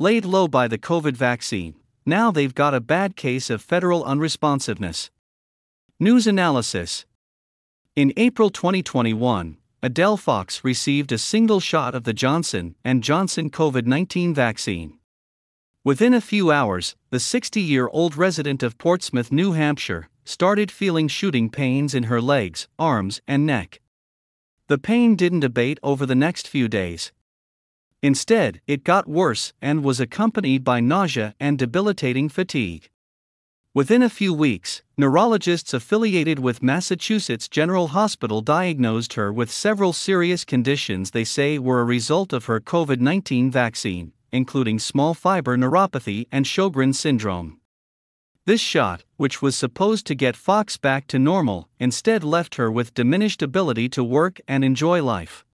laid low by the COVID vaccine, now they've got a bad case of federal unresponsiveness. News analysis In April 2021, Adele Fox received a single shot of the Johnson & Johnson COVID-19 vaccine. Within a few hours, the 60-year-old resident of Portsmouth, New Hampshire, started feeling shooting pains in her legs, arms, and neck. The pain didn't abate over the next few days. Instead, it got worse and was accompanied by nausea and debilitating fatigue. Within a few weeks, neurologists affiliated with Massachusetts General Hospital diagnosed her with several serious conditions they say were a result of her COVID 19 vaccine, including small fiber neuropathy and Sjogren's syndrome. This shot, which was supposed to get Fox back to normal, instead left her with diminished ability to work and enjoy life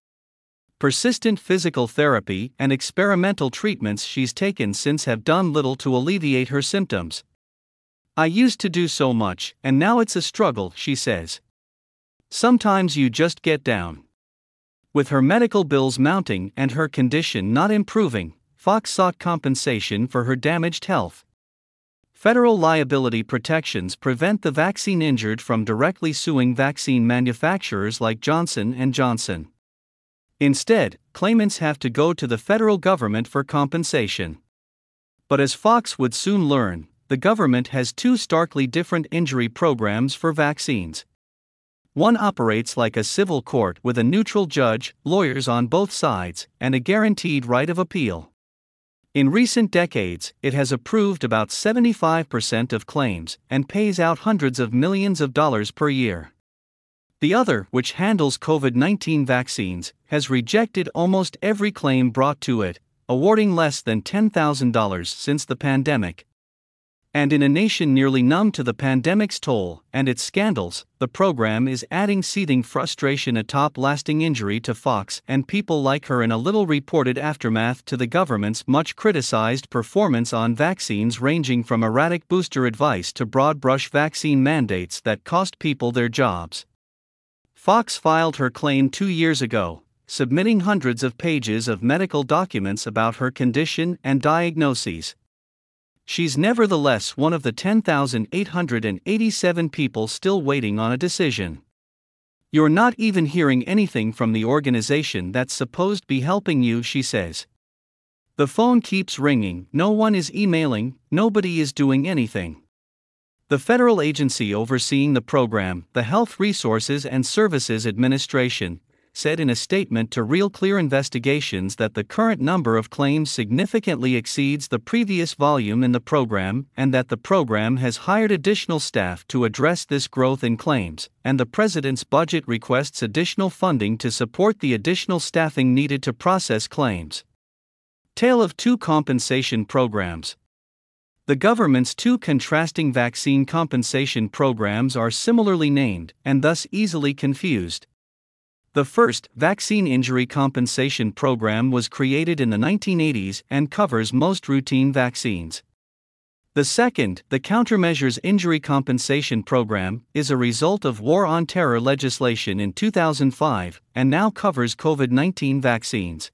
persistent physical therapy and experimental treatments she's taken since have done little to alleviate her symptoms. I used to do so much, and now it's a struggle, she says. Sometimes you just get down. With her medical bills mounting and her condition not improving, Fox sought compensation for her damaged health. Federal liability protections prevent the vaccine injured from directly suing vaccine manufacturers like Johnson & Johnson. Instead, claimants have to go to the federal government for compensation. But as Fox would soon learn, the government has two starkly different injury programs for vaccines. One operates like a civil court with a neutral judge, lawyers on both sides, and a guaranteed right of appeal. In recent decades, it has approved about 75% of claims and pays out hundreds of millions of dollars per year. The other, which handles COVID 19 vaccines, has rejected almost every claim brought to it, awarding less than $10,000 since the pandemic. And in a nation nearly numb to the pandemic's toll and its scandals, the program is adding seething frustration atop lasting injury to Fox and people like her in a little reported aftermath to the government's much criticized performance on vaccines, ranging from erratic booster advice to broad brush vaccine mandates that cost people their jobs. Fox filed her claim two years ago, submitting hundreds of pages of medical documents about her condition and diagnoses. She's nevertheless one of the 10,887 people still waiting on a decision. You're not even hearing anything from the organization that's supposed to be helping you, she says. The phone keeps ringing, no one is emailing, nobody is doing anything. The federal agency overseeing the program, the Health Resources and Services Administration, said in a statement to Real Clear Investigations that the current number of claims significantly exceeds the previous volume in the program and that the program has hired additional staff to address this growth in claims, and the President's budget requests additional funding to support the additional staffing needed to process claims. Tale of two compensation programs. The government's two contrasting vaccine compensation programs are similarly named and thus easily confused. The first, Vaccine Injury Compensation Program, was created in the 1980s and covers most routine vaccines. The second, the Countermeasures Injury Compensation Program, is a result of War on Terror legislation in 2005 and now covers COVID 19 vaccines.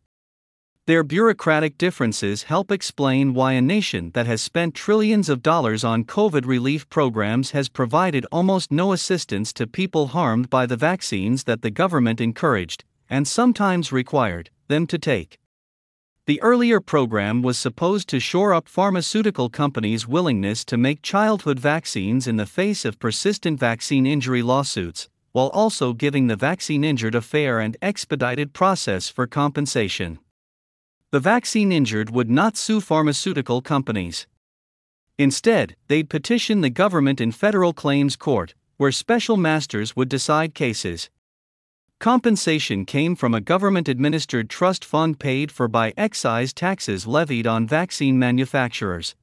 Their bureaucratic differences help explain why a nation that has spent trillions of dollars on COVID relief programs has provided almost no assistance to people harmed by the vaccines that the government encouraged, and sometimes required, them to take. The earlier program was supposed to shore up pharmaceutical companies' willingness to make childhood vaccines in the face of persistent vaccine injury lawsuits, while also giving the vaccine injured a fair and expedited process for compensation. The vaccine injured would not sue pharmaceutical companies. Instead, they'd petition the government in federal claims court, where special masters would decide cases. Compensation came from a government administered trust fund paid for by excise taxes levied on vaccine manufacturers.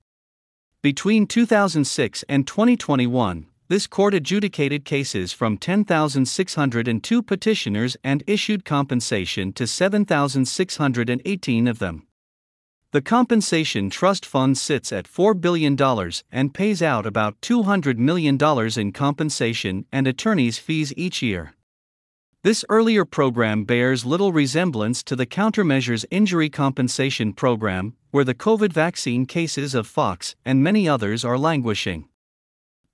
Between 2006 and 2021, this court adjudicated cases from 10,602 petitioners and issued compensation to 7,618 of them. The Compensation Trust Fund sits at $4 billion and pays out about $200 million in compensation and attorney's fees each year. This earlier program bears little resemblance to the Countermeasures Injury Compensation Program, where the COVID vaccine cases of Fox and many others are languishing.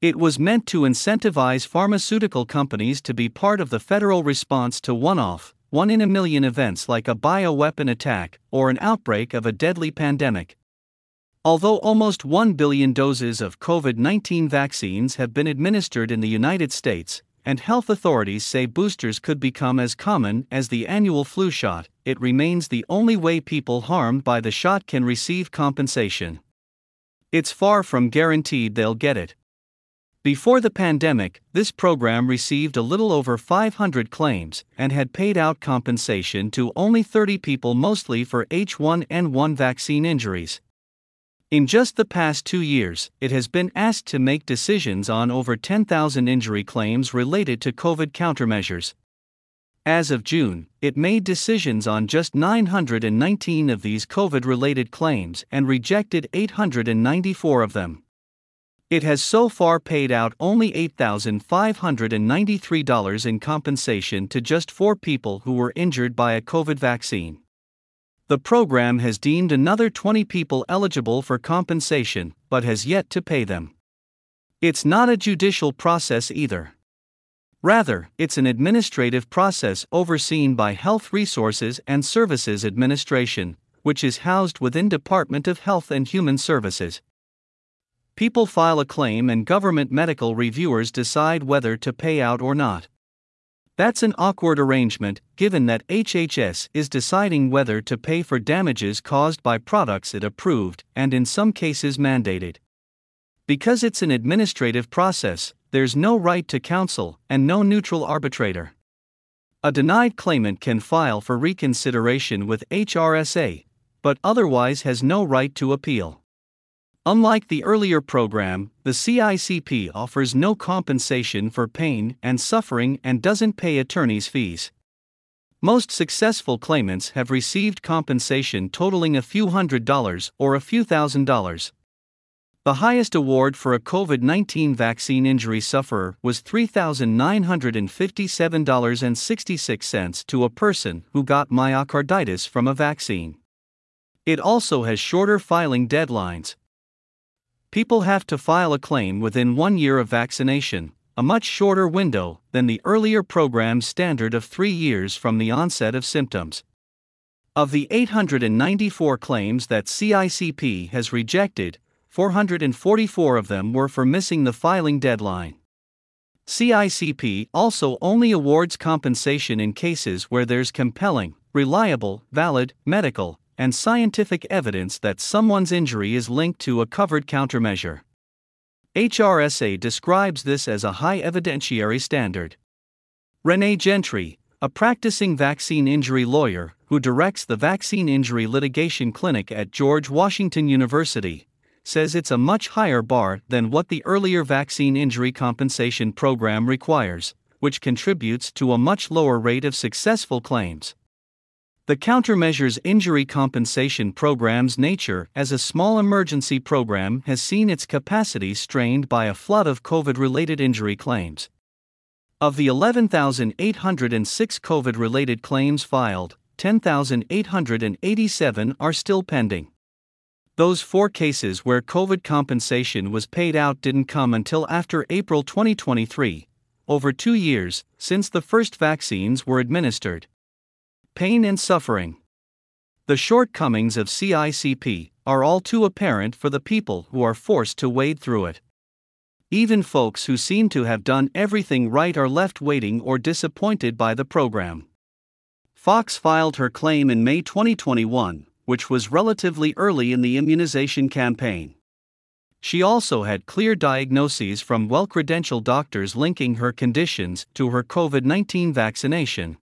It was meant to incentivize pharmaceutical companies to be part of the federal response to one off, one in a million events like a bioweapon attack or an outbreak of a deadly pandemic. Although almost 1 billion doses of COVID 19 vaccines have been administered in the United States, and health authorities say boosters could become as common as the annual flu shot, it remains the only way people harmed by the shot can receive compensation. It's far from guaranteed they'll get it. Before the pandemic, this program received a little over 500 claims and had paid out compensation to only 30 people, mostly for H1N1 vaccine injuries. In just the past two years, it has been asked to make decisions on over 10,000 injury claims related to COVID countermeasures. As of June, it made decisions on just 919 of these COVID related claims and rejected 894 of them. It has so far paid out only $8,593 in compensation to just four people who were injured by a COVID vaccine. The program has deemed another 20 people eligible for compensation, but has yet to pay them. It's not a judicial process either. Rather, it's an administrative process overseen by Health Resources and Services Administration, which is housed within Department of Health and Human Services. People file a claim and government medical reviewers decide whether to pay out or not. That's an awkward arrangement, given that HHS is deciding whether to pay for damages caused by products it approved and in some cases mandated. Because it's an administrative process, there's no right to counsel and no neutral arbitrator. A denied claimant can file for reconsideration with HRSA, but otherwise has no right to appeal. Unlike the earlier program, the CICP offers no compensation for pain and suffering and doesn't pay attorney's fees. Most successful claimants have received compensation totaling a few hundred dollars or a few thousand dollars. The highest award for a COVID 19 vaccine injury sufferer was $3,957.66 to a person who got myocarditis from a vaccine. It also has shorter filing deadlines, people have to file a claim within one year of vaccination, a much shorter window than the earlier program's standard of three years from the onset of symptoms. Of the 894 claims that CICP has rejected, 444 of them were for missing the filing deadline. CICP also only awards compensation in cases where there's compelling, reliable, valid, medical, and scientific evidence that someone's injury is linked to a covered countermeasure. HRSA describes this as a high evidentiary standard. Renee Gentry, a practicing vaccine injury lawyer who directs the Vaccine Injury Litigation Clinic at George Washington University, says it's a much higher bar than what the earlier Vaccine Injury Compensation Program requires, which contributes to a much lower rate of successful claims. The Countermeasures Injury Compensation Program's nature as a small emergency program has seen its capacity strained by a flood of COVID related injury claims. Of the 11,806 COVID related claims filed, 10,887 are still pending. Those four cases where COVID compensation was paid out didn't come until after April 2023, over two years since the first vaccines were administered. Pain and suffering. The shortcomings of CICP are all too apparent for the people who are forced to wade through it. Even folks who seem to have done everything right are left waiting or disappointed by the program. Fox filed her claim in May 2021, which was relatively early in the immunization campaign. She also had clear diagnoses from well credentialed doctors linking her conditions to her COVID 19 vaccination.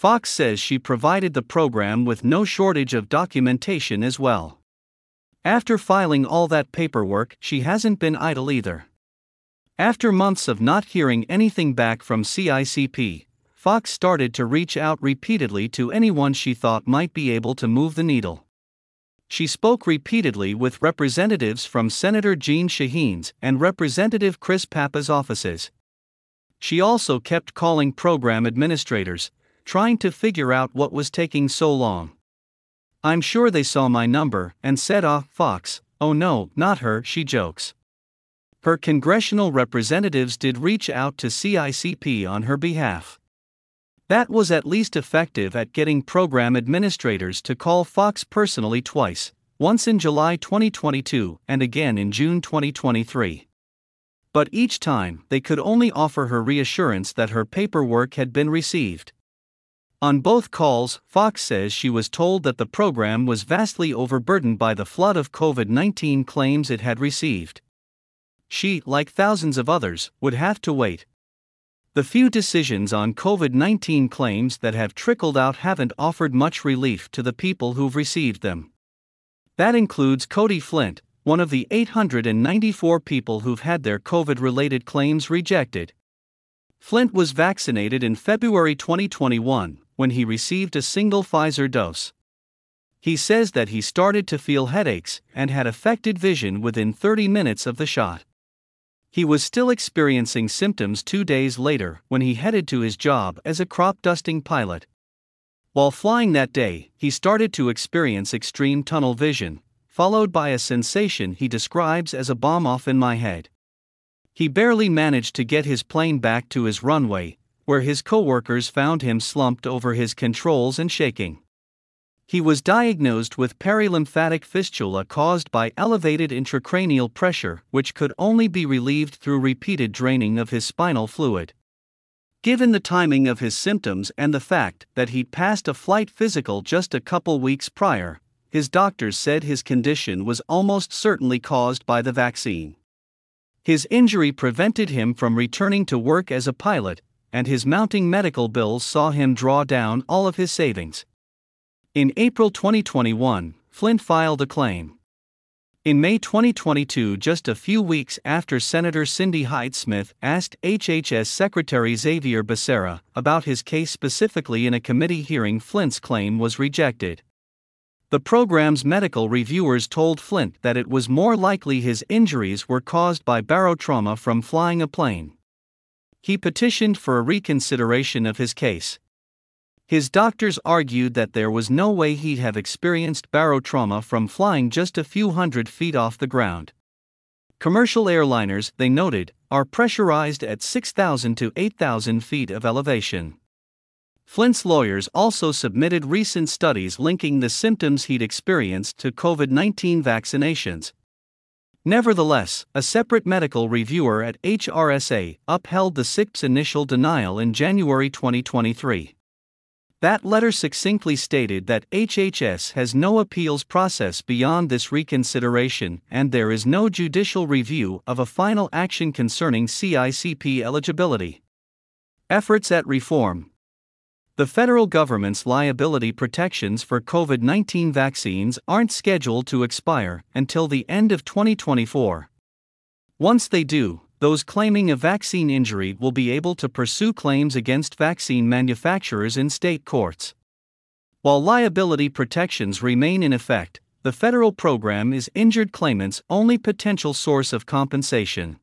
Fox says she provided the program with no shortage of documentation as well. After filing all that paperwork, she hasn't been idle either. After months of not hearing anything back from CICP, Fox started to reach out repeatedly to anyone she thought might be able to move the needle. She spoke repeatedly with representatives from Senator Jeanne Shaheen's and Representative Chris Pappas' offices. She also kept calling program administrators, trying to figure out what was taking so long. I'm sure they saw my number and said, ah, Fox, oh no, not her, she jokes. Her congressional representatives did reach out to CICP on her behalf. That was at least effective at getting program administrators to call Fox personally twice, once in July 2022 and again in June 2023. But each time, they could only offer her reassurance that her paperwork had been received. On both calls, Fox says she was told that the program was vastly overburdened by the flood of COVID 19 claims it had received. She, like thousands of others, would have to wait. The few decisions on COVID 19 claims that have trickled out haven't offered much relief to the people who've received them. That includes Cody Flint, one of the 894 people who've had their COVID related claims rejected. Flint was vaccinated in February 2021 when he received a single Pfizer dose. He says that he started to feel headaches and had affected vision within 30 minutes of the shot. He was still experiencing symptoms two days later when he headed to his job as a crop dusting pilot. While flying that day, he started to experience extreme tunnel vision, followed by a sensation he describes as a bomb off in my head. He barely managed to get his plane back to his runway, where his coworkers found him slumped over his controls and shaking. He was diagnosed with perilymphatic fistula caused by elevated intracranial pressure, which could only be relieved through repeated draining of his spinal fluid. Given the timing of his symptoms and the fact that he'd passed a flight physical just a couple weeks prior, his doctors said his condition was almost certainly caused by the vaccine. His injury prevented him from returning to work as a pilot, and his mounting medical bills saw him draw down all of his savings. In April 2021, Flint filed a claim. In May 2022, just a few weeks after Senator Cindy Hyde Smith asked HHS Secretary Xavier Becerra about his case specifically in a committee hearing, Flint's claim was rejected. The program's medical reviewers told Flint that it was more likely his injuries were caused by barotrauma from flying a plane he petitioned for a reconsideration of his case. His doctors argued that there was no way he'd have experienced barotrauma from flying just a few hundred feet off the ground. Commercial airliners, they noted, are pressurized at 6,000 to 8,000 feet of elevation. Flint's lawyers also submitted recent studies linking the symptoms he'd experienced to COVID 19 vaccinations, Nevertheless, a separate medical reviewer at HRSA upheld the CICP's initial denial in January 2023. That letter succinctly stated that HHS has no appeals process beyond this reconsideration and there is no judicial review of a final action concerning CICP eligibility. Efforts at reform the federal government's liability protections for COVID 19 vaccines aren't scheduled to expire until the end of 2024. Once they do, those claiming a vaccine injury will be able to pursue claims against vaccine manufacturers in state courts. While liability protections remain in effect, the federal program is injured claimants' only potential source of compensation.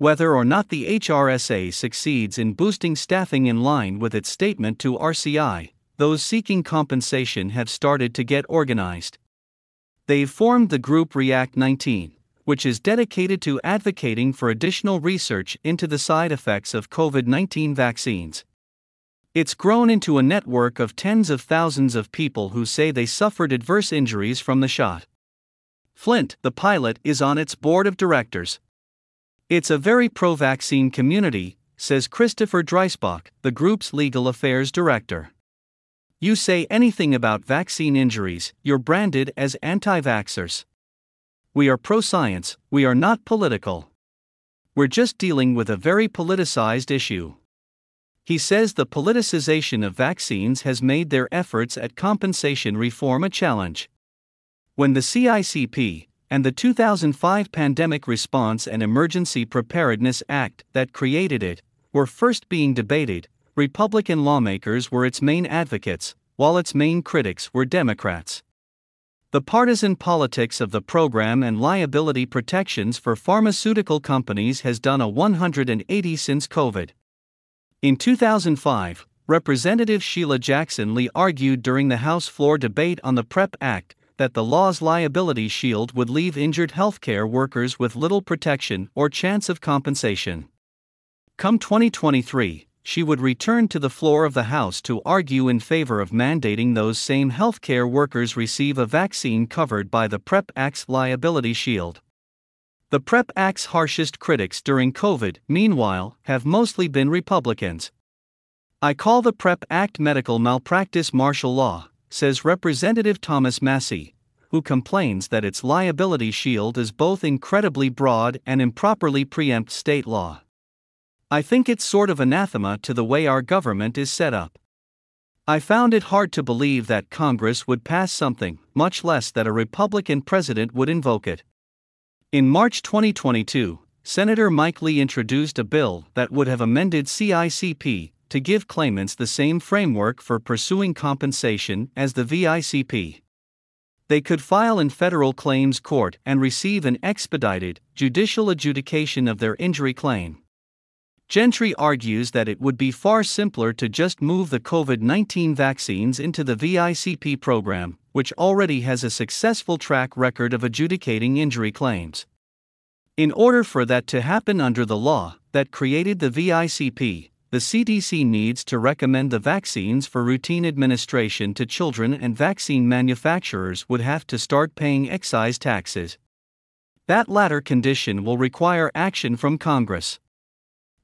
Whether or not the HRSA succeeds in boosting staffing in line with its statement to RCI, those seeking compensation have started to get organized. They've formed the group React 19, which is dedicated to advocating for additional research into the side effects of COVID 19 vaccines. It's grown into a network of tens of thousands of people who say they suffered adverse injuries from the shot. Flint, the pilot, is on its board of directors. It's a very pro vaccine community, says Christopher Dreisbach, the group's legal affairs director. You say anything about vaccine injuries, you're branded as anti vaxxers. We are pro science, we are not political. We're just dealing with a very politicized issue. He says the politicization of vaccines has made their efforts at compensation reform a challenge. When the CICP, and the 2005 Pandemic Response and Emergency Preparedness Act that created it were first being debated, Republican lawmakers were its main advocates, while its main critics were Democrats. The partisan politics of the program and liability protections for pharmaceutical companies has done a 180 since COVID. In 2005, Representative Sheila Jackson Lee argued during the House floor debate on the PrEP Act that the law's liability shield would leave injured healthcare workers with little protection or chance of compensation. Come 2023, she would return to the floor of the House to argue in favor of mandating those same healthcare workers receive a vaccine covered by the PrEP Act's liability shield. The PrEP Act's harshest critics during COVID, meanwhile, have mostly been Republicans. I call the PrEP Act medical malpractice martial law, says Representative Thomas Massie, who complains that its liability shield is both incredibly broad and improperly preempts state law. I think it's sort of anathema to the way our government is set up. I found it hard to believe that Congress would pass something, much less that a Republican president would invoke it. In March 2022, Senator Mike Lee introduced a bill that would have amended CICP to give claimants the same framework for pursuing compensation as the VICP. They could file in federal claims court and receive an expedited, judicial adjudication of their injury claim. Gentry argues that it would be far simpler to just move the COVID 19 vaccines into the VICP program, which already has a successful track record of adjudicating injury claims. In order for that to happen under the law that created the VICP, the CDC needs to recommend the vaccines for routine administration to children, and vaccine manufacturers would have to start paying excise taxes. That latter condition will require action from Congress.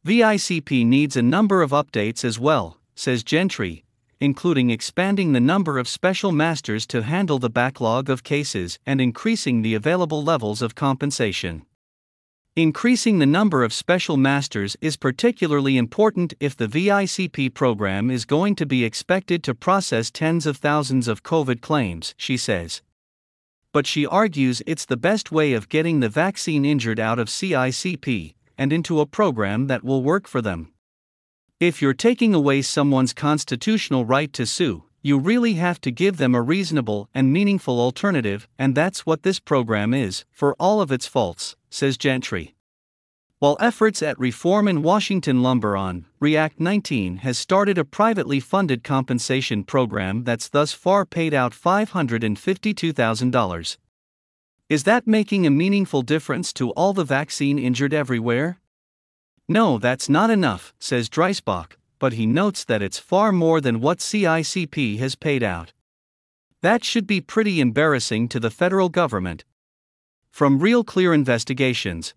VICP needs a number of updates as well, says Gentry, including expanding the number of special masters to handle the backlog of cases and increasing the available levels of compensation. Increasing the number of special masters is particularly important if the VICP program is going to be expected to process tens of thousands of COVID claims, she says. But she argues it's the best way of getting the vaccine injured out of CICP and into a program that will work for them. If you're taking away someone's constitutional right to sue, you really have to give them a reasonable and meaningful alternative, and that's what this program is, for all of its faults says Gentry. While efforts at reform in Washington lumber on, React 19 has started a privately funded compensation program that's thus far paid out $552,000. Is that making a meaningful difference to all the vaccine injured everywhere? No, that's not enough, says Dreisbach, but he notes that it's far more than what CICP has paid out. That should be pretty embarrassing to the federal government, from Real Clear Investigations,